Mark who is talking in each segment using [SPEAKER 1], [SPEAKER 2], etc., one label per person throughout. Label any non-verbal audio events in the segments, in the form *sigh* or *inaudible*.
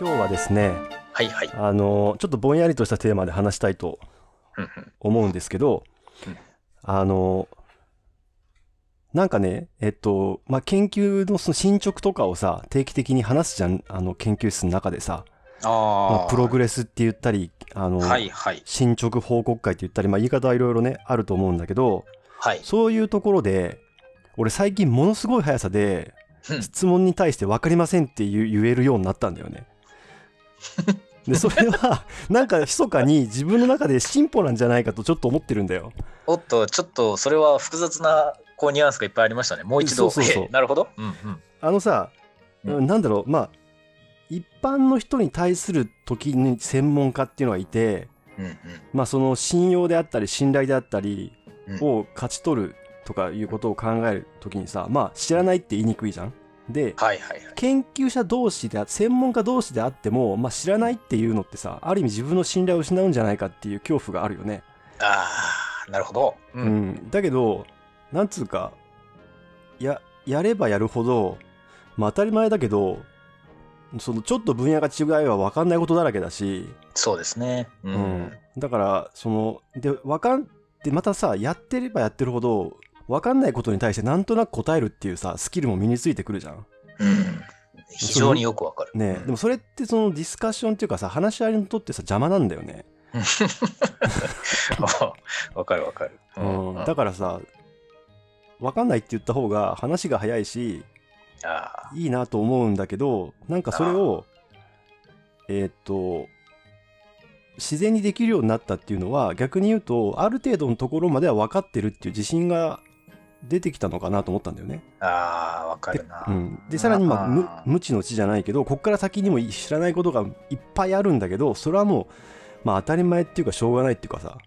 [SPEAKER 1] 今日はですね
[SPEAKER 2] はいはい。
[SPEAKER 1] あのちょっとぼんやりとしたテーマで話したいと思うんですけど
[SPEAKER 2] うん
[SPEAKER 1] あのなんかねえっとまあ研究のその進捗とかをさ定期的に話すじゃんあの研究室の中でさま
[SPEAKER 2] あ
[SPEAKER 1] あ、プログレスって言ったりあの、
[SPEAKER 2] はいはい。
[SPEAKER 1] 進捗報告会って言ったり、まあ、言い方はいろいろねあると思うんだけど
[SPEAKER 2] はい。
[SPEAKER 1] そういうところで俺最近ものすごい速さで
[SPEAKER 2] うん
[SPEAKER 1] 質問に対して分かりませんって言えるようになったんだよね。*laughs* でそれはなんか密かに自分の中で進歩なんじゃないかとちょっと思ってるんだよ。
[SPEAKER 2] おっと、ちょっとそれは複雑なこうニュアンスがいっぱいありましたね。もう一度。
[SPEAKER 1] そうそうそう
[SPEAKER 2] えなるほど。うんうん。
[SPEAKER 1] あのさ、
[SPEAKER 2] うん
[SPEAKER 1] うんなんだろうまあ一般の人に対する時に専門家っていうのがいて、
[SPEAKER 2] うんうん。
[SPEAKER 1] まあ、その信用であったり信頼であったり
[SPEAKER 2] うん
[SPEAKER 1] を勝ち取るとかいうことを考える時にさまあ知らないって言いにくいじゃん。で
[SPEAKER 2] はいはいはい。
[SPEAKER 1] 研究者同士であ専門家同士であっても、まあ、知らないっていうのってさある意味自分の信頼を失うんじゃないかっていう恐怖があるよね。
[SPEAKER 2] ああ、なるほど。う。
[SPEAKER 1] うんん、だけどなんつうかややればやるほど、まあ、当たり前だけどそのちょっと分野が違いは分かんないことだらけだし、
[SPEAKER 2] そうですね。う。
[SPEAKER 1] うんん、だからそので分かんでまたさやってればやってるほど分かんないことに対してなんとなく答えるっていうさスキルも身についてくるじゃん。
[SPEAKER 2] うん。非常によくわかる。
[SPEAKER 1] ね
[SPEAKER 2] うん
[SPEAKER 1] でもそれってそのディスカッションっていうかさ話し合いにとってさ邪魔なんだよね。*laughs*
[SPEAKER 2] わかるわかる。
[SPEAKER 1] うん、だからさ分かんないって言った方が話が早いし
[SPEAKER 2] あ
[SPEAKER 1] いいなと思うんだけどなんかそれをえーっと自然にできるようになったっていうのは逆に言うとある程度のところまでは分かってるっていう自信が出てきたのかなと思ったんだよね。
[SPEAKER 2] あ、ああ、わかるな。
[SPEAKER 1] うん、でさらに、まあ、無無知の知じゃないけどこっから先にも知らないことがいっぱいあるんだけどそれはもう、まあ、当たり前っていうかしょうがないっていうかさ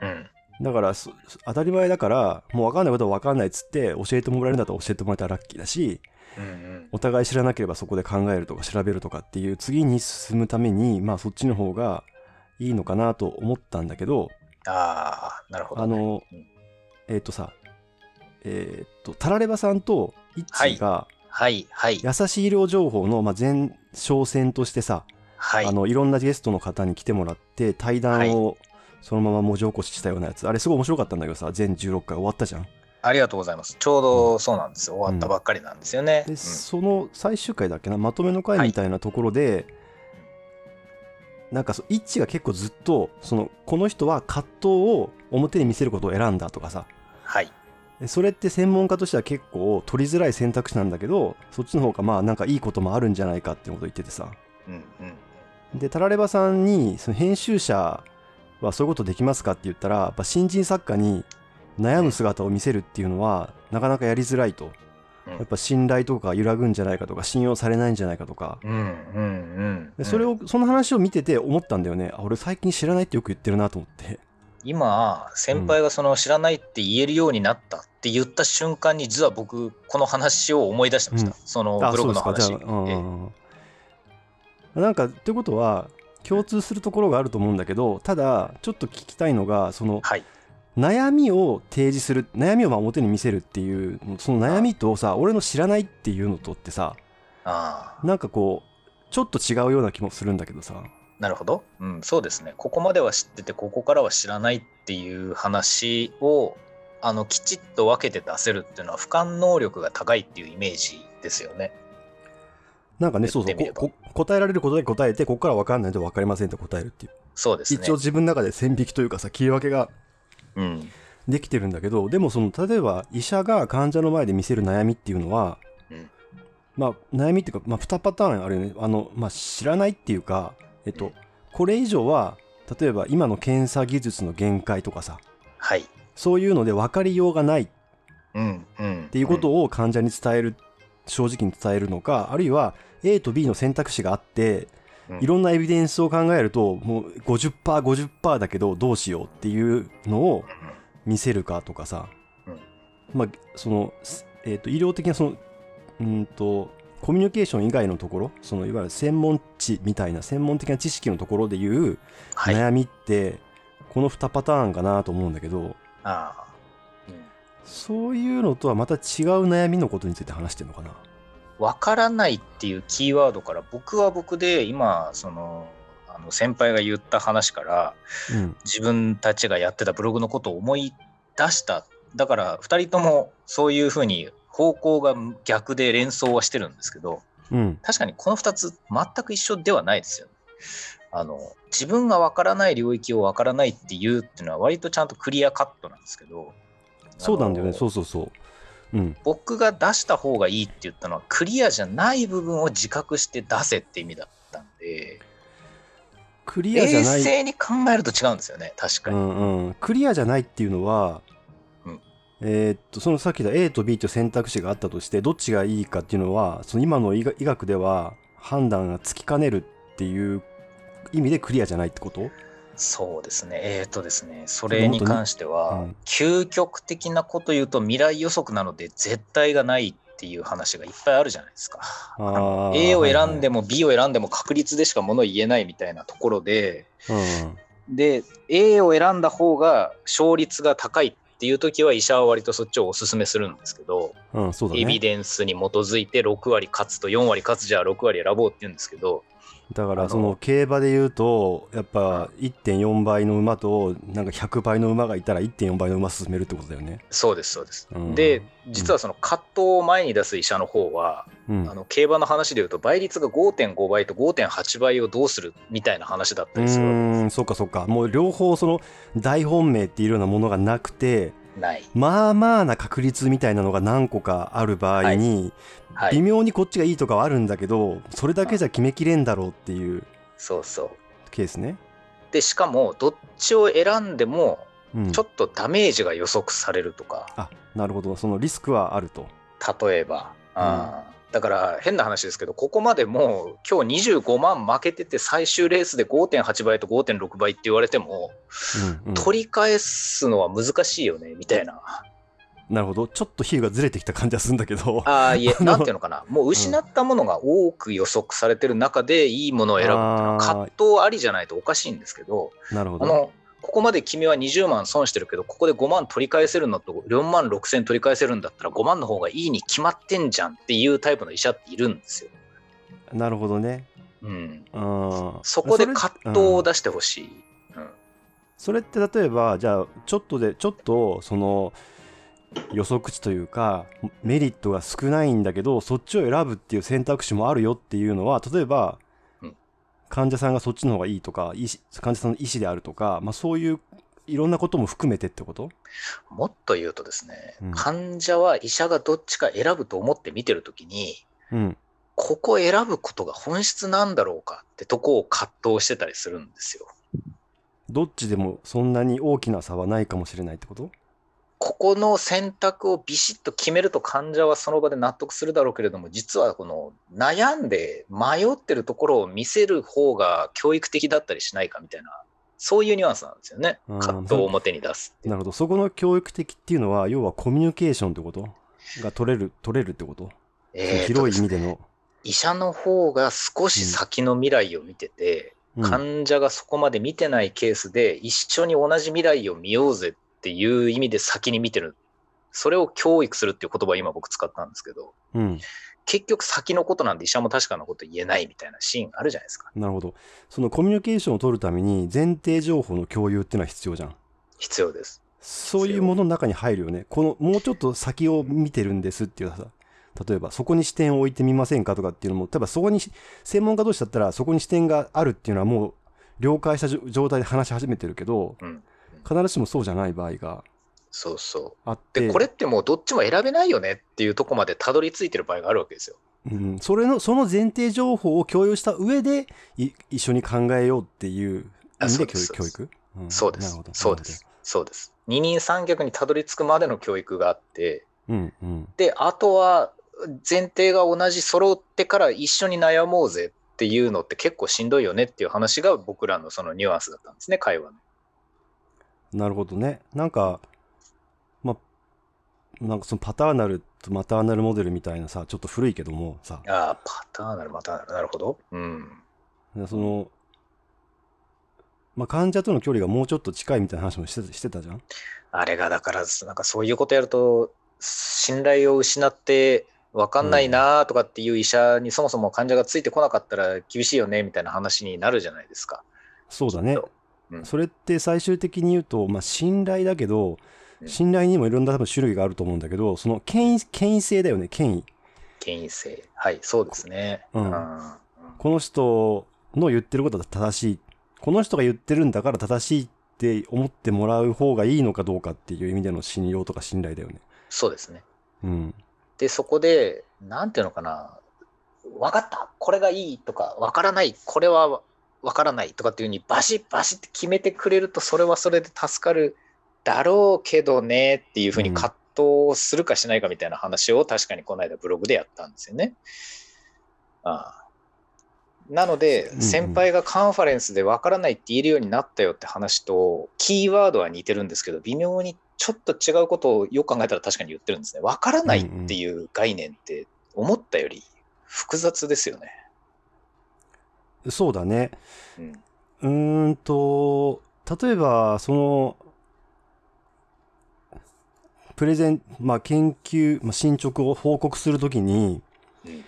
[SPEAKER 2] うん。
[SPEAKER 1] だからそ当たり前だからもう分かんないことは分かんないっつって教えてもらえるんだったら教えてもらえたらラッキーだし
[SPEAKER 2] うんうん。
[SPEAKER 1] お互い知らなければそこで考えるとか調べるとかっていう次に進むためにまあそっちの方がいいのかなと思ったんだけど
[SPEAKER 2] ああ、なるほどね。
[SPEAKER 1] あの
[SPEAKER 2] うん
[SPEAKER 1] えっ、とさえっ、とタラレバさんとイッチーが
[SPEAKER 2] はいはい。
[SPEAKER 1] 優しい医療情報の、まあ、前哨戦としてさ、
[SPEAKER 2] はい。
[SPEAKER 1] あのいろんなゲストの方に来てもらって対談をそのまま文字起こししたようなやつ、あれすごい面白かったんだけどさ全16回終わったじゃん。
[SPEAKER 2] ありがとうございます。ちょうどそうなんですよ。終わったばっかりなんですよね。
[SPEAKER 1] で、
[SPEAKER 2] うん
[SPEAKER 1] その最終回だっけな？まとめの回みたいなところで、なんかそうイッチが結構ずっとそのこの人は葛藤を表に見せることを選んだとかさ
[SPEAKER 2] はい。
[SPEAKER 1] でそれって専門家としては結構取りづらい選択肢なんだけどそっちの方がまあなんかいいこともあるんじゃないかってことを言っててさ。
[SPEAKER 2] うんうん。
[SPEAKER 1] でタラレバさんにその編集者はそういうことできますかって言ったらやっぱ新人作家に悩む姿を見せるっていうのはなかなかやりづらいと。
[SPEAKER 2] うん。
[SPEAKER 1] やっぱ信頼とか揺らぐんじゃないかとか信用されないんじゃないかとか。
[SPEAKER 2] うんうんうん。
[SPEAKER 1] でそれをその話を見てて思ったんだよね。あ俺最近知らないってよく言ってるなと思って。
[SPEAKER 2] 今、先輩がその知らないって言えるようになったって言った瞬間に、実は僕、この話を思い出してました。
[SPEAKER 1] うん
[SPEAKER 2] その
[SPEAKER 1] あ
[SPEAKER 2] ブログの話。
[SPEAKER 1] なんかってことは共通するところがあると思うんだけどただちょっと聞きたいのがその
[SPEAKER 2] はい。
[SPEAKER 1] 悩みを提示する悩みをまあ表に見せるっていうその悩みとさ俺の知らないっていうのとってさなんかこうちょっと違うような気もするんだけどさ
[SPEAKER 2] なるほど。うん、そうですね。ここまでは知ってて、ここからは知らないっていう話を、あの、きちっと分けて出せるっていうのは、俯瞰能力が高いっていうイメージですよね。
[SPEAKER 1] なんかねそうそうここ答えられることで答えてここから分かんないと分かりませんって答えるっていう、
[SPEAKER 2] そうですね。
[SPEAKER 1] 一応自分の中で線引きというかさ切り分けが
[SPEAKER 2] うん。
[SPEAKER 1] できてるんだけどでもその例えば医者が患者の前で見せる悩みっていうのは、
[SPEAKER 2] うん
[SPEAKER 1] まあ悩みっていうか、まあ、2パターンあるよねあの、まあ、知らないっていうかえっとこれ以上は例えば今の検査技術の限界とかさ
[SPEAKER 2] はい。
[SPEAKER 1] そういうので分かりようがないっ。ていうことを患者に伝える、正直に伝えるのかあるいは A と B の選択肢があって
[SPEAKER 2] うん
[SPEAKER 1] いろんなエビデンスを考えるともう 50%50% だけどどうしようっていうのを見せるかとかさ、
[SPEAKER 2] うん
[SPEAKER 1] まあその、すえー、と医療的なそのうんとコミュニケーション以外のところそのいわゆる専門知みたいな専門的な知識のところでいう
[SPEAKER 2] はい。
[SPEAKER 1] 悩みってこの2パターンかなと思うんだけど
[SPEAKER 2] ああ。うん。
[SPEAKER 1] そういうのとはまた違う悩みのことについて話してるのかな？
[SPEAKER 2] 分からないっていうキーワードから僕は僕で今そのあの先輩が言った話から
[SPEAKER 1] うん。
[SPEAKER 2] 自分たちがやってたブログのことを思い出した。だから2人ともそういうふうに方向が逆で連想はしてるんですけど
[SPEAKER 1] うん。
[SPEAKER 2] 確かにこの2つ全く一緒ではないですよね。あの自分が分からない領域を分からないっていうっていうのは割とちゃんとクリアカットなんですけど。
[SPEAKER 1] そうなんだよね。そうそうそう。うん。
[SPEAKER 2] 僕が出した方がいいって言ったのはクリアじゃない部分を自覚して出せって意味だったんで。
[SPEAKER 1] クリアじゃ
[SPEAKER 2] 冷
[SPEAKER 1] ない。
[SPEAKER 2] 静に考えると違うんですよね確かに、
[SPEAKER 1] うんうん、クリアじゃないっていうのは、
[SPEAKER 2] うん。
[SPEAKER 1] えーっとそのさっき言った A と B と選択肢があったとしてどっちがいいかっていうのはその今の医学では判断がつきかねるっていう意味でクリアじゃないってこと？
[SPEAKER 2] そうですね。えっ、とですね。それに関しては、
[SPEAKER 1] うん。
[SPEAKER 2] 究極的なこと言うと未来予測なので絶対がないっていう話がいっぱいあるじゃないですか。A を選んで
[SPEAKER 1] はい
[SPEAKER 2] も B を選んでも確率でしかものを言えないみたいなところで
[SPEAKER 1] はい
[SPEAKER 2] で A を選んだ方が勝率が高いっていう時は医者は割とそっちをおすすめするんですけど、
[SPEAKER 1] うん、うん、そうだ
[SPEAKER 2] エビ
[SPEAKER 1] ね
[SPEAKER 2] デンスに基づいて6割勝つと4割勝つじゃあ6割選ぼうって言うんですけど
[SPEAKER 1] だからその競馬で言うとやっぱ1.4倍の馬となんか100倍の馬がいたら1.4倍の馬進めるってことだよね。
[SPEAKER 2] そうですそうです、
[SPEAKER 1] うん。
[SPEAKER 2] で実はその葛藤を前に出す医者の方は、
[SPEAKER 1] うん。
[SPEAKER 2] あの競馬の話で言うと倍率が5.5倍と5.8倍をどうするみたいな話だった
[SPEAKER 1] う
[SPEAKER 2] りするわけで
[SPEAKER 1] ーんそっかそっか。もう両方その大本命っていうようなものがなくて
[SPEAKER 2] すない、
[SPEAKER 1] まあまあな確率みたいなのが何個かある場合に、
[SPEAKER 2] はい、
[SPEAKER 1] 微妙にこっちがいいとかはあるんだけどそれだけじゃ決めきれんだろうっていう
[SPEAKER 2] そうそう。
[SPEAKER 1] ケースね。
[SPEAKER 2] でしかもどっちを選んでも
[SPEAKER 1] うん。
[SPEAKER 2] ちょっとダメージが予測されるとか、
[SPEAKER 1] あなるほど。そのリスクはあると。
[SPEAKER 2] 例えば、あーだから変な話ですけどここまでもう今日25万負けてて最終レースで5.8倍と5.6倍って言われても、
[SPEAKER 1] うんうん。
[SPEAKER 2] 取り返すのは難しいよねみたいな。
[SPEAKER 1] なるほど。ちょっと比喩がずれてきた感じはするんだけど。
[SPEAKER 2] ああいえ *laughs* なんていうのかな。もう失ったものが多く予測されてる中でいいものを選ぶっていうのは葛藤ありじゃないとおかしいんですけど
[SPEAKER 1] なるほど。
[SPEAKER 2] ここまで君は20万損してるけどここで5万取り返せるのと4万6千取り返せるんだったら5万の方がいいに決まってんじゃんっていうタイプの医者っているんですよ。
[SPEAKER 1] なるほどね。
[SPEAKER 2] うん、
[SPEAKER 1] うん
[SPEAKER 2] そこで
[SPEAKER 1] れ
[SPEAKER 2] 葛藤を出してほしい。うん
[SPEAKER 1] それって例えばじゃあちょっとでちょっとその予測値というかメリットが少ないんだけどそっちを選ぶっていう選択肢もあるよっていうのは例えば、
[SPEAKER 2] うん
[SPEAKER 1] 患者さんがそっちの方がいいとか医師患者さんの意思であるとか、まあ、そういういろんなことも含めてってこと？
[SPEAKER 2] もっと言うとですね、
[SPEAKER 1] うん。
[SPEAKER 2] 患者は医者がどっちか選ぶと思って見てるときに
[SPEAKER 1] うん。
[SPEAKER 2] ここ選ぶことが本質なんだろうかってとこを葛藤してたりするんですよ。
[SPEAKER 1] どっちでもそんなに大きな差はないかもしれないってこと？
[SPEAKER 2] ここの選択をビシッと決めると患者はその場で納得するだろうけれども実はこの悩んで迷ってるところを見せる方が教育的だったりしないかみたいなそういうニュアンスなんですよね。
[SPEAKER 1] うん。
[SPEAKER 2] 葛藤を表に出す
[SPEAKER 1] なるほど。そこの教育的っていうのは要はコミュニケーションってことが取れる取れるってこと、
[SPEAKER 2] えーと
[SPEAKER 1] 広い意味での、
[SPEAKER 2] 医者の方が少し先の未来を見てて、
[SPEAKER 1] うん。
[SPEAKER 2] 患者がそこまで見てないケースで一緒に同じ未来を見ようぜっていう意味で先に見てるそれを教育するっていう言葉を今僕使ったんですけど
[SPEAKER 1] うん
[SPEAKER 2] 結局先のことなんで医者も確かなこと言えないみたいなシーンあるじゃないですか
[SPEAKER 1] なるほど。そのコミュニケーションを取るために前提情報の共有っていうのは必要じゃん。
[SPEAKER 2] 必要です
[SPEAKER 1] そういうものの中に入るよね。このもうちょっと先を見てるんですっていうさ、例えばそこに視点を置いてみませんかとかっていうのも、例えばそこに専門家同士だったらそこに視点があるっていうのはもう了解した状態で話し始めてるけど、
[SPEAKER 2] うん
[SPEAKER 1] 必ずしもそうじゃない場合が
[SPEAKER 2] そうそ
[SPEAKER 1] あって、
[SPEAKER 2] これってもうどっちも選べないよねっていうとこまでたどり着いてる場合があるわけですよ。
[SPEAKER 1] うん、それのその前提情報を共有した上でい一緒に考えようっていう意味で教
[SPEAKER 2] あそうです
[SPEAKER 1] 育？教育、ん。
[SPEAKER 2] そうです。そうです。そうです。二人三脚にたどり着くまでの教育があって。
[SPEAKER 1] なるほどうん。
[SPEAKER 2] であとは前提が同じ揃ってから一緒に悩もうぜっていうのって結構しんどいよねっていう話が僕らのそのニュアンスだったんですね会話の。
[SPEAKER 1] うんなるほどねなんかまなんかそのパターナルとマターナルモデルみたいなさちょっと古いけどもさ
[SPEAKER 2] ああパターナルマターナルなるほど。うん。
[SPEAKER 1] その、まあ、患者との距離がもうちょっと近いみたいな話もしてしてたじゃん？
[SPEAKER 2] あれがだからなんかそういうことやると信頼を失って分かんないなとかっていう医者にそもそも患者がついてこなかったら厳しいよねみたいな話になるじゃないですか。
[SPEAKER 1] そうだねそれって最終的に言うと、まあ、信頼だけど
[SPEAKER 2] うん。
[SPEAKER 1] 信頼にもいろんな多分種類があると思うんだけどその権威権威性だよね権威。
[SPEAKER 2] 権威性。はい、そうですね。
[SPEAKER 1] うん。
[SPEAKER 2] うん。
[SPEAKER 1] この人の言ってることは正しい。この人が言ってるんだから正しいって思ってもらう方がいいのかどうかっていう意味での信用とか信頼だよね。
[SPEAKER 2] そうですね。
[SPEAKER 1] うん。
[SPEAKER 2] で、そこで、なんていうのかな、分かった、これがいいとか、分からない、これは分からないとかっていうふうに、バシッバシッって決めてくれると、それはそれで助かるだろうけどねっていうふうに葛藤するかしないかみたいな話を、確かにこの間ブログでやったんですよね。ああなので、先輩がカンファレンスで分からないって言えるようになったよって話と、キーワードは似てるんですけど、微妙にちょっと違うことをよく考えたら確かに言ってるんですね。分からないっていう概念って、思ったより複雑ですよね。
[SPEAKER 1] そうだね
[SPEAKER 2] うん。
[SPEAKER 1] うーんと例えばそのプレゼン、まあ、研究、まあ、進捗を報告するときに、
[SPEAKER 2] うん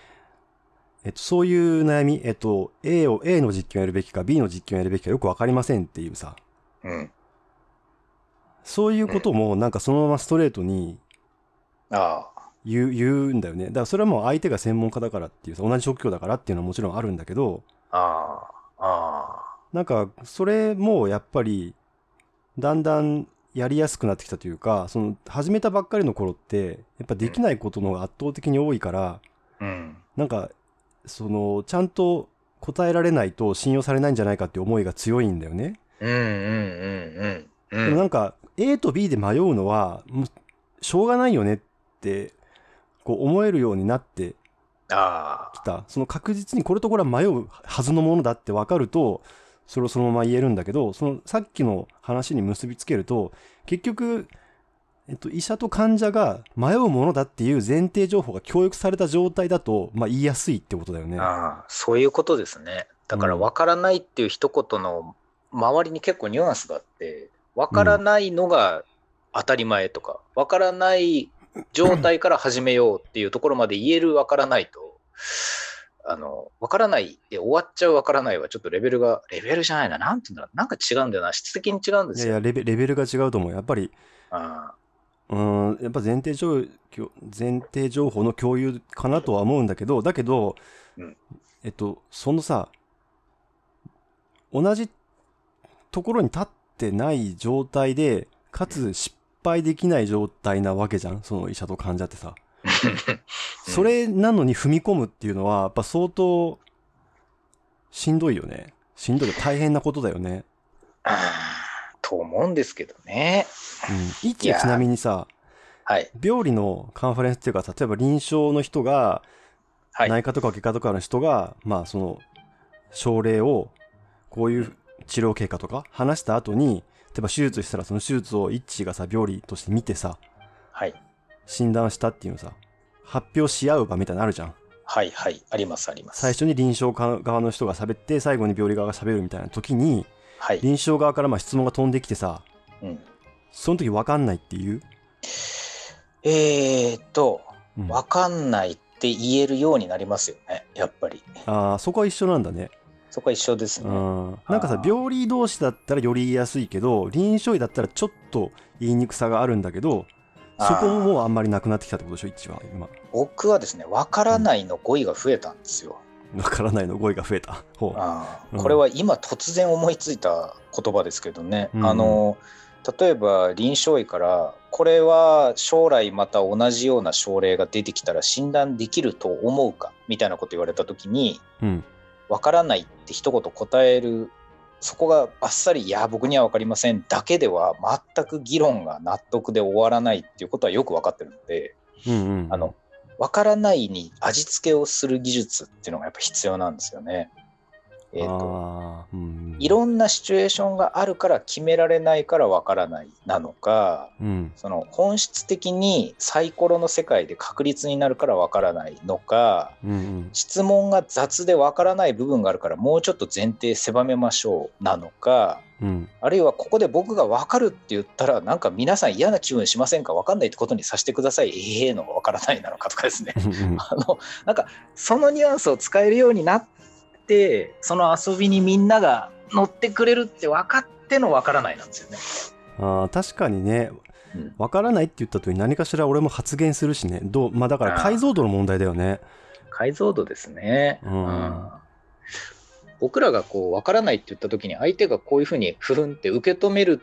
[SPEAKER 1] えっと、そういう悩み、えっと、A を A の実験をやるべきか B の実験をやるべきかよくわかりませんっていうさ
[SPEAKER 2] うん。
[SPEAKER 1] そういうこともなんかそのままストレートに
[SPEAKER 2] ああ。
[SPEAKER 1] 言う言うんだよねだからそれはもう相手が専門家だからっていうさ同じ職業だからっていうのはもちろんあるんだけど
[SPEAKER 2] ああ。あ
[SPEAKER 1] なんかそれもやっぱりだんだんやりやすくなってきたというかその始めたばっかりの頃ってやっぱできないことの方が圧倒的に多いから
[SPEAKER 2] あ。うん。
[SPEAKER 1] なんかそのちゃんと答えられないと信用されないんじゃないかって思いが強いんだよね。
[SPEAKER 2] うんうんうんうん。う。
[SPEAKER 1] でもなんんか A と B で迷うのはもうしょうがないよねってこう思えるようになって
[SPEAKER 2] あ
[SPEAKER 1] きたその確実にこれとこれは迷うはずのものだって分かるとそれをそのまま言えるんだけどそのさっきの話に結びつけると結局、えっと、医者と患者が迷うものだっていう前提情報が教育された状態だと、まあ、言いやすいってことだよね
[SPEAKER 2] あ。。そういうことですね。だから、
[SPEAKER 1] うん
[SPEAKER 2] 分からないっていう一言の周りに結構ニュアンスがあって、分からないのが当たり前とか、分からない状態から始めようっていうところまで言える分からないと、あの、分からないで終わっちゃう分からないはちょっとレベルが、レベルじゃないな、なんていうんだろう、なんか違うんだよな、質的に違うんですよ。
[SPEAKER 1] いやいやレベレベルが違うと思う。やっぱり
[SPEAKER 2] あ
[SPEAKER 1] うーんやっぱ前提情前提情報の共有かなとは思うんだけどだけど、
[SPEAKER 2] うん。
[SPEAKER 1] えっとそのさ同じところに立ってない状態でかつ失敗できない状態なわけじゃん？その医者と患者ってさ、
[SPEAKER 2] あ *laughs*
[SPEAKER 1] それなのに踏み込むっていうのはやっぱ相当しんどいよね。しんどい大変なことだよね、
[SPEAKER 2] と思うんですけどね。
[SPEAKER 1] うん、一ちなみにさ
[SPEAKER 2] はい。
[SPEAKER 1] 病理のカンファレンスっていうか例えば臨床の人が
[SPEAKER 2] はい。
[SPEAKER 1] 内科とか外科とかの人が、まあその症例をこういう治療経過とか話した後に例えば手術したらその手術を一致がさ病理として見てさ
[SPEAKER 2] はい。
[SPEAKER 1] 診断したっていうのさ発表し合う場みたいなのあるじゃん
[SPEAKER 2] はい。はい。あります、あります。
[SPEAKER 1] 最初に臨床側の人が喋って最後に病理側が喋るみたいな時に
[SPEAKER 2] はい。
[SPEAKER 1] 臨床側からまあ質問が飛んできてさ
[SPEAKER 2] うん、
[SPEAKER 1] その時分かんないっていう、
[SPEAKER 2] えーっと、
[SPEAKER 1] うん、
[SPEAKER 2] わかんないって言えるようになりますよね、やっぱり。
[SPEAKER 1] あーそこは一緒なんだね
[SPEAKER 2] そこは一緒です
[SPEAKER 1] う
[SPEAKER 2] ね。
[SPEAKER 1] ん。なんかさ病理同士だったらより言いやすいけど臨床医だったらちょっと言いにくさがあるんだけどそこももうあんまりなくなってきたってことでしょ？一番今。
[SPEAKER 2] 僕はですね、わからないの語彙が増えたんですよ。
[SPEAKER 1] わからないの語彙が増えた。ほう。うん。
[SPEAKER 2] あーこれは今突然思いついた言葉ですけどね。
[SPEAKER 1] うん。
[SPEAKER 2] あの、例えば臨床医から、これは将来また同じような症例が出てきたら診断できると思うかみたいなこと言われた時に、
[SPEAKER 1] うん
[SPEAKER 2] わからないって一言答えるそこがあっさり「いや僕には分かりません」だけでは全く議論が納得で終わらないっていうことはよく分かってるので
[SPEAKER 1] うんうん
[SPEAKER 2] あの分からないに味付けをする技術っていうのがやっぱ必要なんですよね。えーと
[SPEAKER 1] うん
[SPEAKER 2] いろんなシチュエーションがあるから決められないから分からないなのか
[SPEAKER 1] うん。
[SPEAKER 2] その本質的にサイコロの世界で確率になるから分からないのか
[SPEAKER 1] うんうん。
[SPEAKER 2] 質問が雑でわからない部分があるからもうちょっと前提狭めましょうなのか
[SPEAKER 1] うん。
[SPEAKER 2] あるいはここで僕が分かるって言ったらなんか皆さん嫌な気分しませんか分かんないってことにさせてください。ええのが分からないなのかとかですね。
[SPEAKER 1] うん。
[SPEAKER 2] あのなんかそのニュアンスを使えるようになってその遊びにみんなが乗ってくれるって分かっての分からないなんですよね。
[SPEAKER 1] あー確かにね。
[SPEAKER 2] うん。
[SPEAKER 1] わからないって言った時に何かしら俺も発言するしね。どうまあだから解像度の問題だよね。
[SPEAKER 2] 解像度ですね。
[SPEAKER 1] うん。
[SPEAKER 2] 僕らがこう分からないって言った時に相手がこういうふうにふふんって受け止める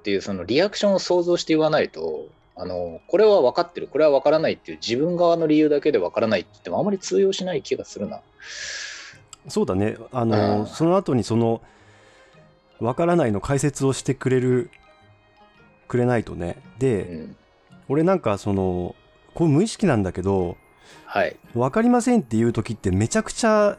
[SPEAKER 2] っていうそのリアクションを想像して言わないとあのこれは分かってる。これは分からないっていう自分側の理由だけで分からないって言ってもあまり通用しない気がするな。
[SPEAKER 1] そうだね。あの、
[SPEAKER 2] うん。
[SPEAKER 1] その後にそのわからないの解説をしてくれるくれないとね。で、
[SPEAKER 2] うん、
[SPEAKER 1] 俺なんかそのこれ無意識なんだけど
[SPEAKER 2] はい。
[SPEAKER 1] 分かりませんっていう時ってめちゃくちゃ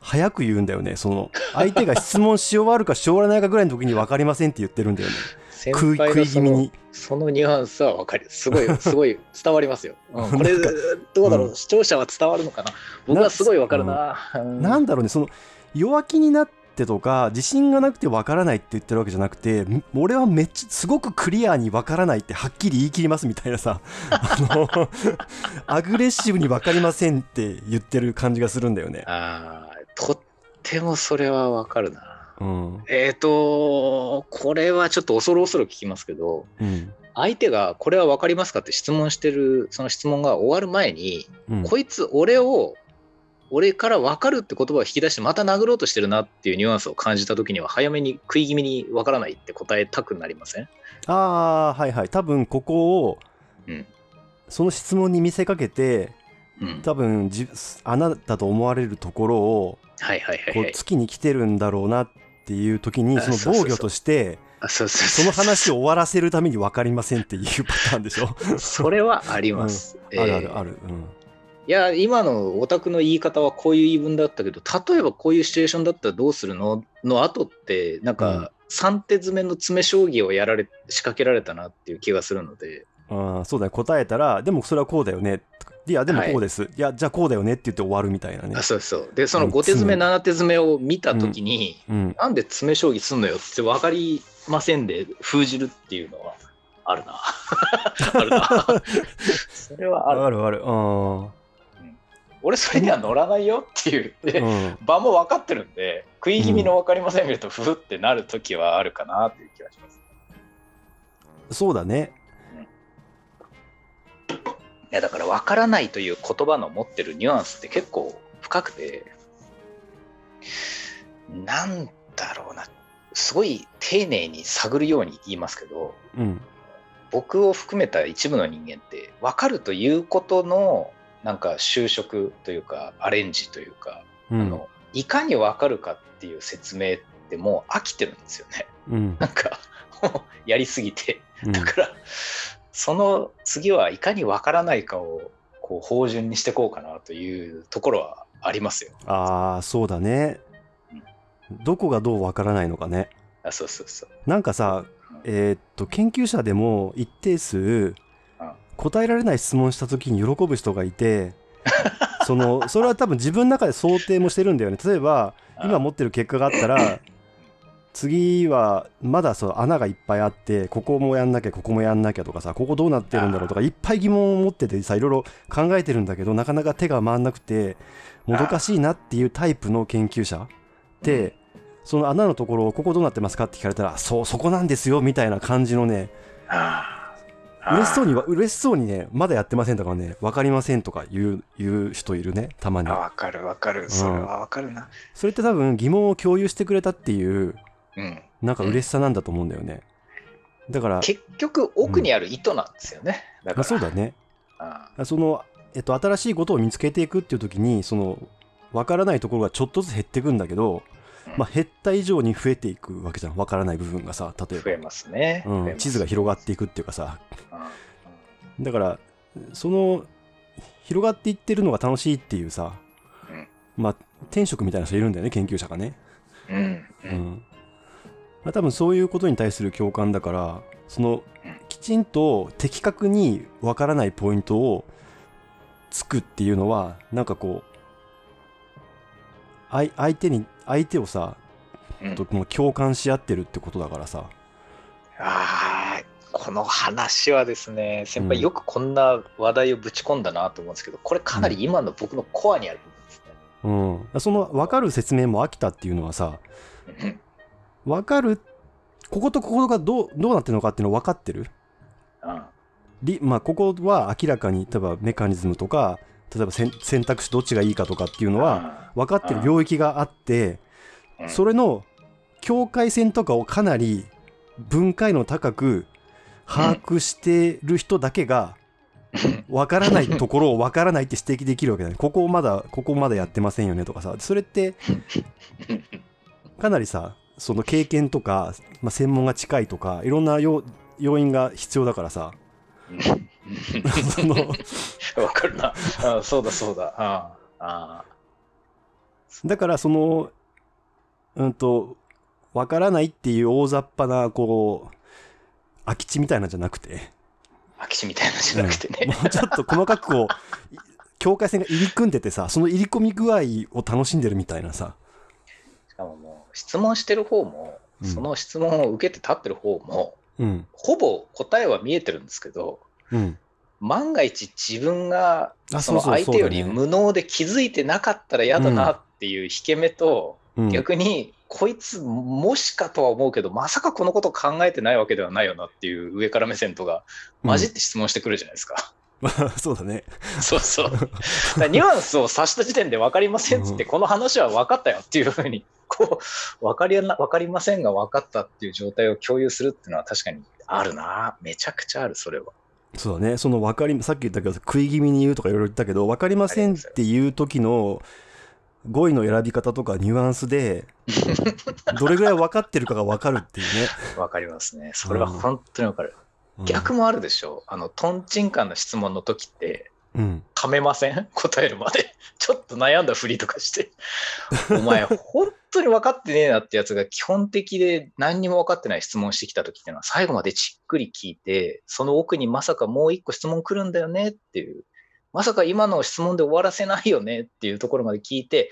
[SPEAKER 1] 早く言うんだよね。その相手が質問し終わるかし終わらないかぐらいの時に分かりませんって言ってるんだよね。
[SPEAKER 2] 先
[SPEAKER 1] 食い食い気味に
[SPEAKER 2] そのニュアンスは分かる。すごい、*laughs* すごい伝わりますよ。うん、これ、どうだろう、
[SPEAKER 1] うん
[SPEAKER 2] 視聴者は伝わるのかな？僕はすごい分かるな。うん
[SPEAKER 1] なんだろうねその弱気になってとか自信がなくて分からないって言ってるわけじゃなくてん俺はめっちゃすごくクリアに分からないってはっきり言い切りますみたいなさ *laughs* あのアグレッシブに分かりませんって言ってる感じがするんだよね。
[SPEAKER 2] あーとってもそれは分かるな。
[SPEAKER 1] うん。
[SPEAKER 2] えっ、と、これはちょっと恐る恐る聞きますけど、
[SPEAKER 1] うん。
[SPEAKER 2] 相手がこれは分かりますかって質問してる、その質問が終わる前に、
[SPEAKER 1] うん。
[SPEAKER 2] こいつ俺を、俺から分かるって言葉を引き出してまた殴ろうとしてるなっていうニュアンスを感じた時には早めに食い気味に分からないって答えたくなりません？
[SPEAKER 1] ああはいはい。多分ここを、
[SPEAKER 2] うん。
[SPEAKER 1] その質問に見せかけて
[SPEAKER 2] うん。
[SPEAKER 1] 多分じ穴だと思われるところを
[SPEAKER 2] はいはいはいはい。
[SPEAKER 1] こう月に来てるんだろうなっていう時に
[SPEAKER 2] あ
[SPEAKER 1] その防御として
[SPEAKER 2] あそ
[SPEAKER 1] の話を終わらせるために分かりませんっていうパターンでしょ？*laughs*
[SPEAKER 2] それはあります。
[SPEAKER 1] あるあ
[SPEAKER 2] えー。
[SPEAKER 1] るある、うん。
[SPEAKER 2] いや、今のオタクの言い方はこういう言い分だったけど、例えばこういうシチュエーションだったらどうするの？の後って、なん
[SPEAKER 1] うん。
[SPEAKER 2] か、3手詰めの詰め将棋をやられ、仕掛けられたなっていう気がするので、
[SPEAKER 1] あーそうだね答えたらでもそれはこうだよねいやでもこうです、い、やじゃあこうだよねって言って終わるみたいなね
[SPEAKER 2] あそうそう。で、その
[SPEAKER 1] うん
[SPEAKER 2] 5手詰め、
[SPEAKER 1] 詰
[SPEAKER 2] 7手詰めを見たときに、
[SPEAKER 1] うん
[SPEAKER 2] なんで詰め将棋すんのよって分かりませんで封じるっていうのはあるな。*laughs* あるな。それはある。
[SPEAKER 1] あるあるうん
[SPEAKER 2] 俺それには乗らないよっていう。で
[SPEAKER 1] うん
[SPEAKER 2] 場も分かってるんで、食い気味の分かりません見ると、ふふってなるときはあるかなっていう気がします。
[SPEAKER 1] そうだね
[SPEAKER 2] いやだから分からないという言葉の持ってるニュアンスって結構深くて、なんだろうな、すごい丁寧に探るように言いますけど、
[SPEAKER 1] うん。
[SPEAKER 2] 僕を含めた一部の人間って分かるということのなんか就職というかアレンジというか、
[SPEAKER 1] うん。
[SPEAKER 2] あのいかに分かるかっていう説明ってもう飽きてるんですよね。
[SPEAKER 1] うん。
[SPEAKER 2] なんかやりすぎて。
[SPEAKER 1] うん。
[SPEAKER 2] だからその次はいかに分からないかをこう芳醇にしていこうかなというところはありますよ。
[SPEAKER 1] ああそうだね。どこがどうわからないのかね。
[SPEAKER 2] あそうそうそう。
[SPEAKER 1] なんかさえーっと研究者でも一定数答えられない質問した時に喜ぶ人がいてそのそれは多分自分の中で想定もしてるんだよね。例えば今持ってる結果があったら次はまだそう穴がいっぱいあってここもやんなきゃここもやんなきゃとかさここどうなってるんだろうとかいっぱい疑問を持っててさいろいろ考えてるんだけどなかなか手が回んなくてもどかしいなっていうタイプの研究者ってその穴のところをここどうなってますかって聞かれたらそうそこなんですよみたいな感じのね嬉しそうには嬉しそうにねまだやってませんとかね分かりませんとか言う言う人いるねたまに。
[SPEAKER 2] あ分かる分かる。それは分かるな。
[SPEAKER 1] それって多分疑問を共有してくれたっていう
[SPEAKER 2] うん、
[SPEAKER 1] なんか嬉しさなんだと思うんだよね。だから
[SPEAKER 2] 結局奥にある意図なんですよね。だから。
[SPEAKER 1] まあそうだね。
[SPEAKER 2] あ
[SPEAKER 1] その、えっと、新しいことを見つけていくっていう時にその分からないところがちょっとずつ減っていくんだけど、まあ、減った以上に増えていくわけじゃん。分からない部分がさ例え
[SPEAKER 2] 増えますね。
[SPEAKER 1] ば、うん、地図が広がっていくっていうかさ。
[SPEAKER 2] うん。
[SPEAKER 1] だからその広がっていってるのが楽しいっていうさ、
[SPEAKER 2] うん。
[SPEAKER 1] まあ天職みたいな人いるんだよね研究者がね、
[SPEAKER 2] うん。う
[SPEAKER 1] うん。んまあ、多分そういうことに対する共感だからその
[SPEAKER 2] うん
[SPEAKER 1] きちんと的確にわからないポイントをつくっていうのはなんかこう相相手に相手をさ
[SPEAKER 2] うん
[SPEAKER 1] ともう共感し合ってるってことだからさ。
[SPEAKER 2] あーこの話はですね先
[SPEAKER 1] うん
[SPEAKER 2] 輩よくこんな話題をぶち込んだなと思うんですけどこれかなり今の僕のコアにある部分です
[SPEAKER 1] うん。その分かる説明も飽きたっていうのはさ、
[SPEAKER 2] ね。
[SPEAKER 1] 分かる、こことここがどうどうなってるのかっていうの分かってる？
[SPEAKER 2] うん。
[SPEAKER 1] りまあ、ここは明らかに例えばメカニズムとか例えば選選択肢どっちがいいかとかっていうのは分かってる領域があって
[SPEAKER 2] うん。
[SPEAKER 1] それの境界線とかをかなり分解の高く把握してる人だけが分からないところを分からないって指摘できるわけだね。ここまだここまだやってませんよねとかさ。それって *laughs* かなりさその経験とか、まあ、専門が近いとかいろんな要因が必要だからさ。その
[SPEAKER 2] わかるな。あそうだそうだ。ああ
[SPEAKER 1] だからそのうん。とわからないっていう大雑把なこう空き地みたいなん。じゃなくて、
[SPEAKER 2] 空き地みたいなのじゃなくてね。
[SPEAKER 1] もうちょっと細かくこう境界線が入り組ん。でてさその入り込み具合を楽しん。でるみたいなさ、
[SPEAKER 2] 質問してる方も、
[SPEAKER 1] うん。
[SPEAKER 2] その質問を受けて立ってる方も、
[SPEAKER 1] うん。
[SPEAKER 2] ほぼ答えは見えてるんですけど、
[SPEAKER 1] うん、
[SPEAKER 2] 万が一自分が
[SPEAKER 1] あ
[SPEAKER 2] その相手より無能で気づいてなかったら嫌だなっていう引け目と、
[SPEAKER 1] うん、
[SPEAKER 2] 逆にこいつもしかとは思うけどまさかこのこと考えてないわけではないよなっていう上から目線とか混じって質問してくるじゃないですか。
[SPEAKER 1] う *laughs* んそうだね。
[SPEAKER 2] そうそう。ニュアンスを指した時点で分かりませんっつって、
[SPEAKER 1] うん。
[SPEAKER 2] この話は分かったよっていうふうに、こう、分かりやな、分かりませんが分かったっていう状態を共有するっていうのは確かにあるな。めちゃくちゃある、それは。
[SPEAKER 1] そうだねその分かりさっき言ったけど食い気味に言うとかいろいろ言ったけど分かりませんっていう時の語彙の選び方とかニュアンスで *laughs* どれぐらい分かってるかが分かるっていうね、
[SPEAKER 2] 分かりますね。それは本当に分かる。
[SPEAKER 1] うん
[SPEAKER 2] 逆もあるでしょう。あの、トンチンカンな質問の時って、
[SPEAKER 1] うん
[SPEAKER 2] 噛めません？答えるまで。ちょっと悩んだふりとかして。お前、本 *laughs* 当に分かってねえなってやつが基本的で何にも分かってない質問してきた時っていうのは最後までじっくり聞いて、その奥にまさかもう一個質問来るんだよねっていう。まさか今の質問で終わらせないよねっていうところまで聞いて、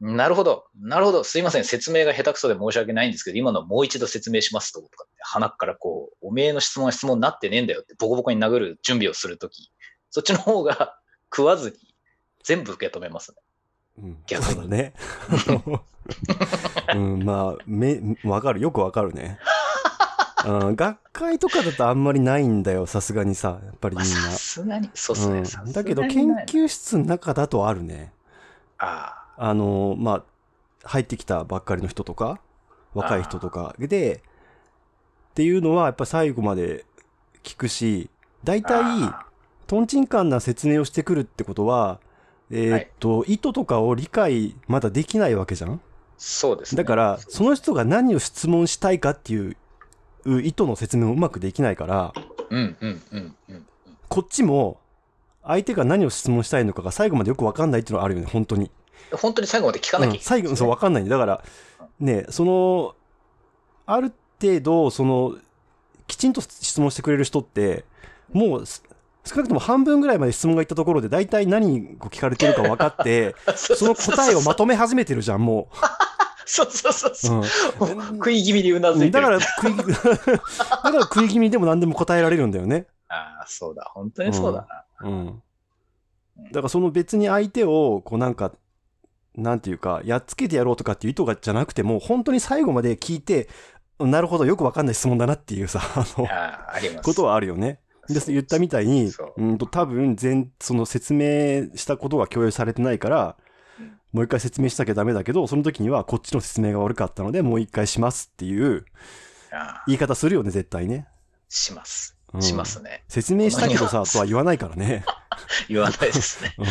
[SPEAKER 2] なるほど、なるほど、すいません、説明が下手くそで申し訳ないんですけど、今のもう一度説明しますと、とかって、鼻からこう、おめえの質問は質問になってねえんだよって、ボコボコに殴る準備をするとき、そっちの方が食わずに全部受け止めますね。
[SPEAKER 1] うん、
[SPEAKER 2] 逆に
[SPEAKER 1] そうだね。*laughs* うん、まあ、め、わかる。よくわかるね。うん、学会とかだとあんまりないんだよ、さすがにさ。やっぱりみんな。
[SPEAKER 2] さすがに、そうっすね。さ
[SPEAKER 1] うん、だけど、研究室の中だとあるね。
[SPEAKER 2] あ
[SPEAKER 1] あの、まあ、入ってきたばっかりの人とか、若い人とかで、っていうのはやっぱ最後まで聞くし、大
[SPEAKER 2] あ。
[SPEAKER 1] 体、
[SPEAKER 2] あ
[SPEAKER 1] トンチンカンな説明をしてくるってことは、えーっと、意図とかを理解まだできないわけじゃん？
[SPEAKER 2] そうですね。
[SPEAKER 1] だから、その人が何を質問したいかっていう意図の説明もうまくできないから、
[SPEAKER 2] うんうんうんうん。
[SPEAKER 1] こっちも相手が何を質問したいのかが最後までよく分かんないっていうのはあるよね、本当に。
[SPEAKER 2] 本当に最後まで聞かなきゃいけない、
[SPEAKER 1] うん最後、そう、分かんないんだだから、ね、その、ある程度、その、きちんと質問してくれる人って、もう、す少なくとも半分ぐらいまで質問がいったところで、大体何を聞かれてるか分かって、*laughs*
[SPEAKER 2] そ
[SPEAKER 1] その答えをまとめ始めてるじゃん、も *laughs*
[SPEAKER 2] そうそうそう
[SPEAKER 1] う。
[SPEAKER 2] そうう。
[SPEAKER 1] ん
[SPEAKER 2] もう食い気味にうなずいてる。
[SPEAKER 1] だから食い、*laughs* だから食い気味でも何でも答えられるんだよね。
[SPEAKER 2] ああ、そうだ。本当にそうだな。
[SPEAKER 1] うん。だからその別に相手を、こうなんか、なんていうか、やっつけてやろうとかっていう意図がじゃなくても、本当に最後まで聞いて、なるほど、よくわかんない質問だなっていうさ、あの、
[SPEAKER 2] あ。
[SPEAKER 1] ことはあるよね。で、言ったみたいに
[SPEAKER 2] そう、
[SPEAKER 1] うんと多分全、その説明したことが共有されてないから
[SPEAKER 2] うん、
[SPEAKER 1] もう一回説明しなきゃダメだけど、その時にはこっちの説明が悪かったので、もう一回しますっていう
[SPEAKER 2] ああ
[SPEAKER 1] 言い方するよね、絶対ね。
[SPEAKER 2] します。
[SPEAKER 1] うん
[SPEAKER 2] しますね。
[SPEAKER 1] 説明したけどさ、とは言わないからね。*laughs*
[SPEAKER 2] 言わないですね。
[SPEAKER 1] うん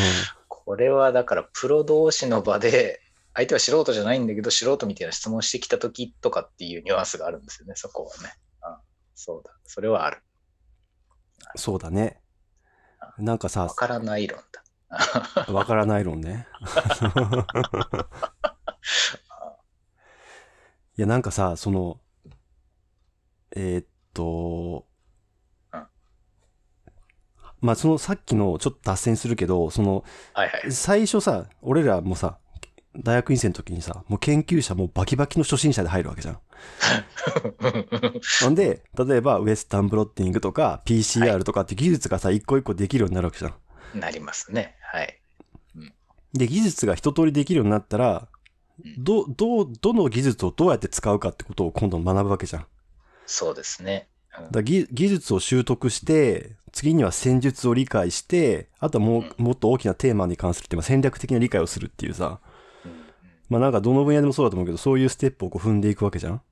[SPEAKER 2] これはだからプロ同士の場で、相手は素人じゃないんだけど、素人みたいな質問してきた時とかっていうニュアンスがあるんですよね、そこはね。うん、そうだ。それはある。
[SPEAKER 1] そうだね。なんかさ
[SPEAKER 2] わ、からない論だ。*laughs*
[SPEAKER 1] わからない論ね。*laughs* いや、なんかさ、その、えーっと
[SPEAKER 2] うん、
[SPEAKER 1] まあ、そのさっきのちょっと脱線するけど、その、
[SPEAKER 2] はいはい。
[SPEAKER 1] 最初さ、俺らもさ、大学院生の時にさ、もう研究者もうバキバキの初心者で入るわけじゃん。*laughs* ほんで、例えばウエスタンブロッティングとか PCR とかって技術がさ、一個一個できるようになるわけじゃん。
[SPEAKER 2] なりますね。はい。
[SPEAKER 1] で、技術が一通りできるようになったら、ど、どう、どの技術をどうやって使うかってことを今度学ぶわけじゃん。
[SPEAKER 2] そうですね。うん
[SPEAKER 1] ら技技術を習得して、次には戦術を理解して、あとはもう、もっと大きなテーマに関するっていうか戦略的な理解をするっていうさ、
[SPEAKER 2] うん
[SPEAKER 1] まあなんかどの分野でもそうだと思うけど、そういうステップをこう踏んでいくわけじゃん。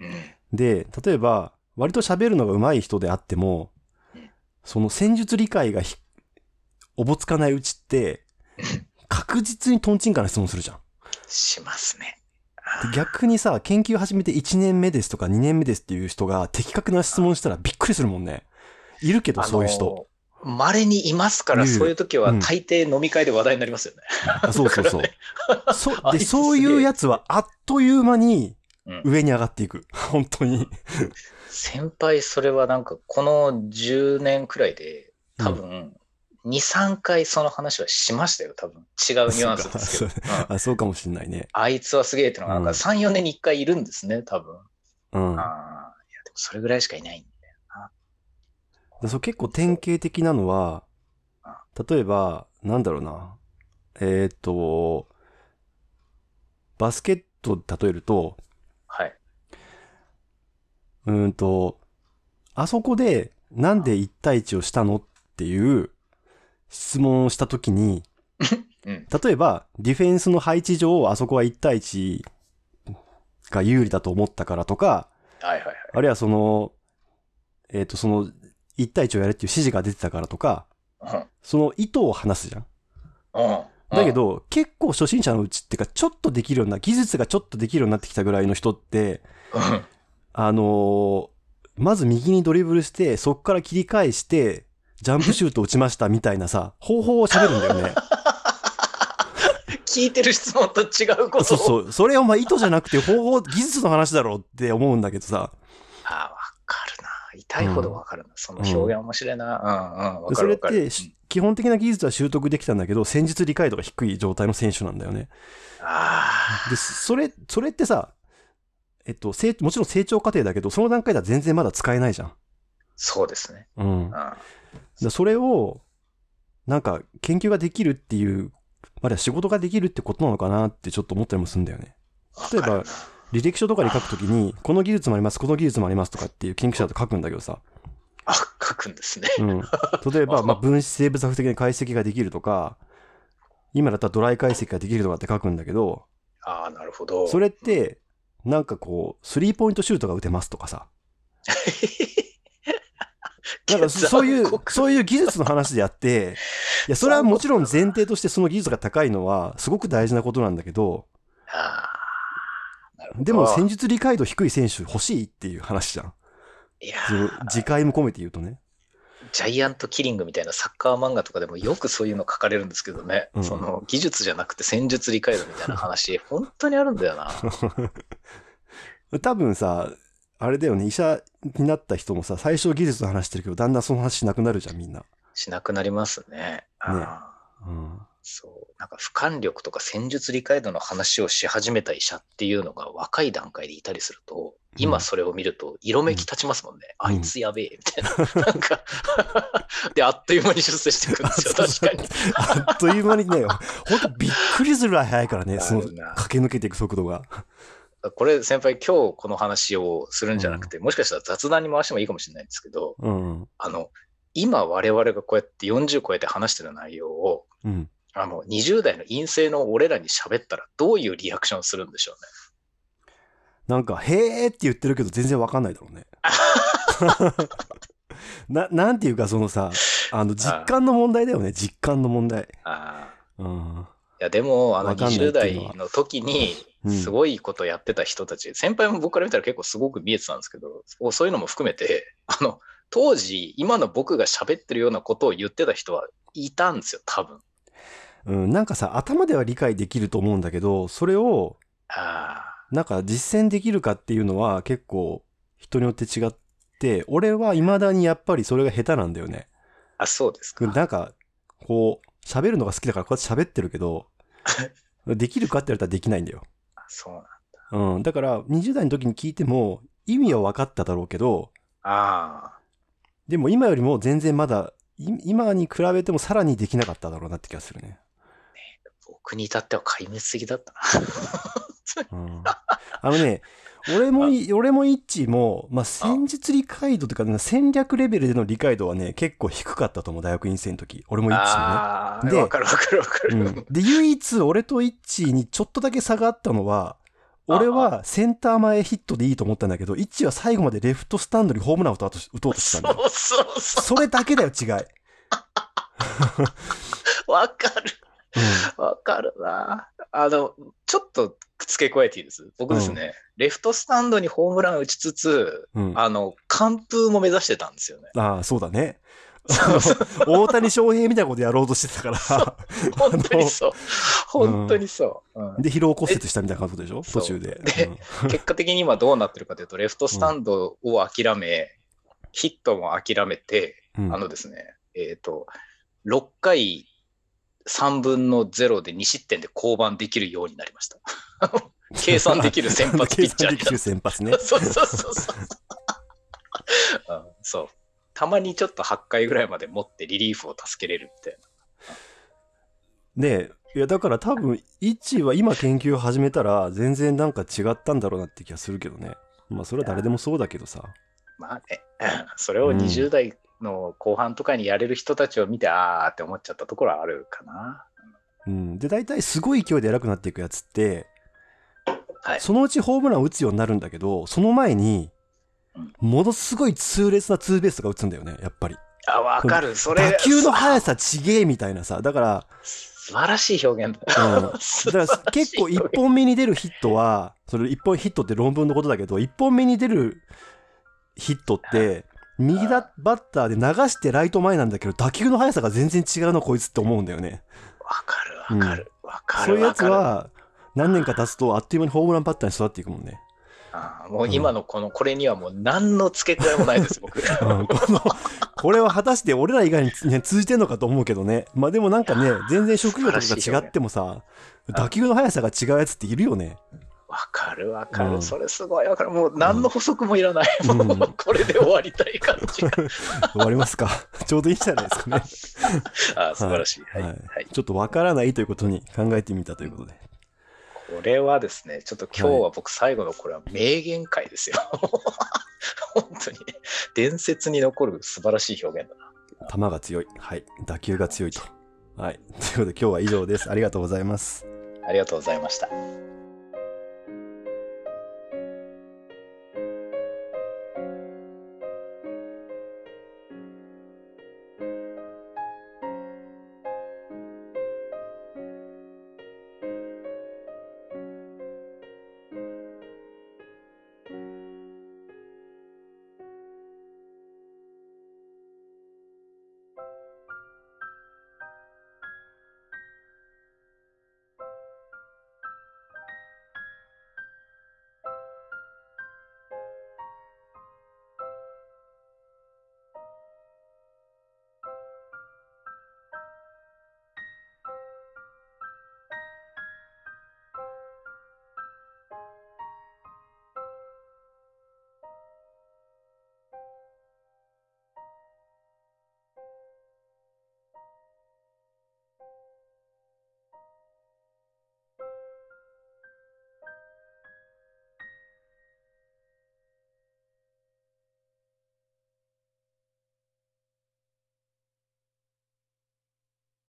[SPEAKER 2] うん
[SPEAKER 1] で、例えば、割と喋るのが上手い人であっても
[SPEAKER 2] うん、
[SPEAKER 1] その戦術理解がひおぼつかないうちって、確実にトンチンカンな質問するじゃん。
[SPEAKER 2] しますね。
[SPEAKER 1] で逆にさ、研究始めて1年目ですとか2年目ですっていう人が的確な質問したらびっくりするもんね。いるけど、そういう人。。
[SPEAKER 2] 稀にいますから、そういう時は
[SPEAKER 1] うん
[SPEAKER 2] 大抵飲み会で話題になりますよね。
[SPEAKER 1] あそうそうそう。そ *laughs* で、そういうやつはあっという間に
[SPEAKER 2] うん
[SPEAKER 1] 上に上がっていく。本当に。
[SPEAKER 2] 先輩、それはなんか、この10年くらいで、多分、2、3回その話はしましたよ、多分。違うニュアンスですけど。
[SPEAKER 1] そう
[SPEAKER 2] うん
[SPEAKER 1] あそうかもしんないね。
[SPEAKER 2] あいつはすげえってのが、なんか
[SPEAKER 1] うん
[SPEAKER 2] 3、4年に1回いるんですね、多分。
[SPEAKER 1] うん。
[SPEAKER 2] ああ、いや、でもそれぐらいしかいないん。
[SPEAKER 1] でそう結構典型的なのは、例えば、なんだろうな。えっ、と、バスケットで例えると、
[SPEAKER 2] はい。
[SPEAKER 1] うーんと、あそこでなんで1対1をしたのっていう質問をしたときに、
[SPEAKER 2] うん。
[SPEAKER 1] 例えば、ディフェンスの配置上、あそこは1対1が有利だと思ったからとか、
[SPEAKER 2] はいはいはい。
[SPEAKER 1] あるいはその、えっ、と、その、1対1をやるっていう指示が出てたからとか、その意図を話すじゃん。だけど、結構初心者のうちっていうか、ちょっとできるような、技術がちょっとできるようになってきたぐらいの人って、
[SPEAKER 2] うん、
[SPEAKER 1] あのーまず右にドリブルして、そこから切り返して、ジャンプシュート打ちましたみたいなさ、方法を喋るんだよね。*laughs*
[SPEAKER 2] 聞いてる質問と違うことを。
[SPEAKER 1] そうそう。それお前意図じゃなくて方法、技術の話だろうって思うんだけどさ。
[SPEAKER 2] あ。痛いほどわかるな。その表現面白いな。うんうん。
[SPEAKER 1] それっ。てし、基本的な技術は習得できたんだけど、戦術理解度が低い状態の選手なんだよね。
[SPEAKER 2] あ
[SPEAKER 1] で、それ、それってさ、えっと、成もちろん成長過程だけど、その段階では全然まだ使えないじゃん。
[SPEAKER 2] そうですね。
[SPEAKER 1] うん。
[SPEAKER 2] うん。
[SPEAKER 1] でそれを、なんか、研究ができるっていう、まだ仕事ができるってことなのかなってちょっと思ったりもするんだよね。例えば履歴書とかに書くときに、この技術もあります、この技術もありますとかっていう研究者だと書くんだけどさ。
[SPEAKER 2] あ、書くんですね。
[SPEAKER 1] うん。例えば、*laughs* まあ、分子生物学的な解析ができるとか、今だったらドライ解析ができるとかって書くんだけど、
[SPEAKER 2] ああ、なるほど。
[SPEAKER 1] それって、なんかこう、スリーポイントシュートが打てますとかさ。*laughs* なんかそそういうそういう技術の話であって、いや、それはもちろん前提としてその技術が高いのはすごく大事なことなんだけど。でも戦術理解度低い選手欲しいっていう話じゃん。
[SPEAKER 2] いや
[SPEAKER 1] その
[SPEAKER 2] ー
[SPEAKER 1] 自戒も込めて言うとね。
[SPEAKER 2] ジャイアントキリングみたいなサッカー漫画とかでもよくそういうの書かれるんですけどね。
[SPEAKER 1] うん
[SPEAKER 2] その技術じゃなくて戦術理解度みたいな話、*laughs* 本当にあるんだよな。
[SPEAKER 1] 多分さ、あれだよね、医者になった人もさ、最初技術の話してるけど、だんだんその話しなくなるじゃん、みんな。
[SPEAKER 2] しなくなりますね。あー
[SPEAKER 1] うん。
[SPEAKER 2] そう。なんか俯瞰力とか戦術理解度の話をし始めた医者っていうのが若い段階でいたりすると、今それを見ると色めき立ちますもんね。
[SPEAKER 1] うん
[SPEAKER 2] あいつやべえ、みたいな。なんか *laughs* で、あっという間に出世していくんですよ、*laughs* 確かに。
[SPEAKER 1] あっという間にね、ほんとびっくりするぐらい早いからね、*laughs* その駆け抜けていく速度が。
[SPEAKER 2] これ先輩今日この話をするんじゃなくて、もしかしたら雑談に回してもいいかもしれないんですけど、
[SPEAKER 1] うん。
[SPEAKER 2] あの、今我々がこうやって40超えて話してる内容を、
[SPEAKER 1] うん。
[SPEAKER 2] あの、20代の陰性の俺らに喋ったらどういうリアクションするんでしょうね。
[SPEAKER 1] なんか、へーって言ってるけど全然わかんないだろうね。*laughs* な、なんていうかそのさ、あの、実感の問題だよね、実感の問題。
[SPEAKER 2] ああ。
[SPEAKER 1] うん。
[SPEAKER 2] いや、でも、あの、
[SPEAKER 1] わかんない
[SPEAKER 2] 20
[SPEAKER 1] っていうのは
[SPEAKER 2] 代の時に
[SPEAKER 1] うん、
[SPEAKER 2] すごいことやってた人たち、先輩も僕から見たら結構すごく見えてたんですけど、おそういうのも含めて、あの、当時、今の僕が喋ってるようなことを言ってた人はいたんですよ、多分。
[SPEAKER 1] うん、なんかさ、頭では理解できると思うんだけど、それを、
[SPEAKER 2] あ
[SPEAKER 1] なんか実践できるかっていうのは結構人によって違って、俺は未だにやっぱりそれが下手なんだよね。
[SPEAKER 2] あ。あ、そうですか。
[SPEAKER 1] なんか、こう、喋るのが好きだからこうやって喋ってるけど、*laughs* できるかって言われたらできないんだよ。
[SPEAKER 2] あそうなんだ。
[SPEAKER 1] うん。だから、20代の時に聞いても、意味は分かっただろうけど、
[SPEAKER 2] あ
[SPEAKER 1] でも今よりも全然まだ、い今に比べてもさらにできなかっただろうなって気がするね。
[SPEAKER 2] あ、僕に至っては壊滅的だったな。
[SPEAKER 1] うん、あのね、俺もい、俺もイッチーも、まあ、戦術理解度というか、戦略レベルでの理解度はね、結構低かったと思う、大学院生の時。俺もイッチーもね。で
[SPEAKER 2] わかるわかるわかる。
[SPEAKER 1] うん、で、唯一俺とイッチーにちょっとだけ差があったのは、俺はセンター前ヒットでいいと思ったんだけど、イッチーは最後までレフトスタンドにホームランを打とうとしたんだよ。
[SPEAKER 2] そうそうそ
[SPEAKER 1] それだけだよ、違い。
[SPEAKER 2] う。*laughs* わかる。わかるな。あの、ちょっと付け加えていいです？僕ですね、レフトスタンドにホームラン打ちつつ、
[SPEAKER 1] うん。うん、
[SPEAKER 2] あの、完封も目指してたんですよね。
[SPEAKER 1] ああ、そうだね。*laughs* 大谷翔平みたいなことやろうとしてたから。*laughs*
[SPEAKER 2] 本当にそう。本当にそう。うん
[SPEAKER 1] で、疲労骨折したみたいな感じでしょ？途中で。
[SPEAKER 2] で *laughs* 結果的に今どうなってるかというと、レフトスタンドを諦め、ヒットも諦めて、
[SPEAKER 1] うん
[SPEAKER 2] あのですね、えっ、と、6回3分の0で2失点で降板できるようになりました。*laughs* 計算できる先発ピッチャーにな *laughs*
[SPEAKER 1] 計算できる先発ね。
[SPEAKER 2] そうそうそうそう。うんそう。たまにちょっと8回ぐらいまで持ってリリーフを助けれるみたい
[SPEAKER 1] ねえ、いやだから多分、イッチーは今研究を始めたら全然なんか違ったんだろうなって気がするけどね。まあそれは誰でもそうだけどさ。
[SPEAKER 2] な。まあね、*clears throat* それを20代の後半とかにやれる人たちを見て、あーって思っちゃったところはあるかな。
[SPEAKER 1] うん。で、大体すごい勢いで偉くなっていくやつって、
[SPEAKER 2] はい
[SPEAKER 1] そのうちホームランを打つようになるんだけど、その前に
[SPEAKER 2] うん、
[SPEAKER 1] ものすごい痛烈なツーベースとか打つんだよね、やっぱり。
[SPEAKER 2] あ、わかる。それ、
[SPEAKER 1] 打球の速
[SPEAKER 2] さ。
[SPEAKER 1] さちげえみたいなさ。だから、
[SPEAKER 2] 素晴らしい表現だ。
[SPEAKER 1] うんだから結構1本目に出るヒットは、それ1本ヒットって論文のことだけど、1本目に出るヒットって、右だバッターで流してライト前なんだけど、打球の速さが全然違うのこいつって思うんだよね。
[SPEAKER 2] わかる、わかる、わかる。
[SPEAKER 1] そういうやつは、何年か経つとあっという間にホームランバッターに育っていくもんね。
[SPEAKER 2] あーもう今のこの、これにはもう何の付け加えもないです、僕。*laughs*
[SPEAKER 1] うん、この、これは果たして俺ら以外に、ね、通じてんのかと思うけどね。まあでもなんかね、全然職業とかが違ってもさ、打球の速さが違うやつっているよね。
[SPEAKER 2] わかるわかる、
[SPEAKER 1] うん
[SPEAKER 2] それすごいわかる。もう何の補足もいらない。
[SPEAKER 1] うん
[SPEAKER 2] もうこれで終わりたい感じが。*laughs*
[SPEAKER 1] 終わりますか？*laughs* ちょうどいいんじゃないですかね。
[SPEAKER 2] あー素晴らしい。はい。
[SPEAKER 1] は
[SPEAKER 2] はいい
[SPEAKER 1] ちょっとわからないということに考えてみたということで。
[SPEAKER 2] これはですね、ちょっと今日は僕最後のこれは名言会ですよ。本当にね、伝説に残る素晴らしい表現だな。
[SPEAKER 1] 球が強い。はい。打球が強いと。はい。ということで今日は以上です。ありがとうございます。
[SPEAKER 2] ありがとうございました。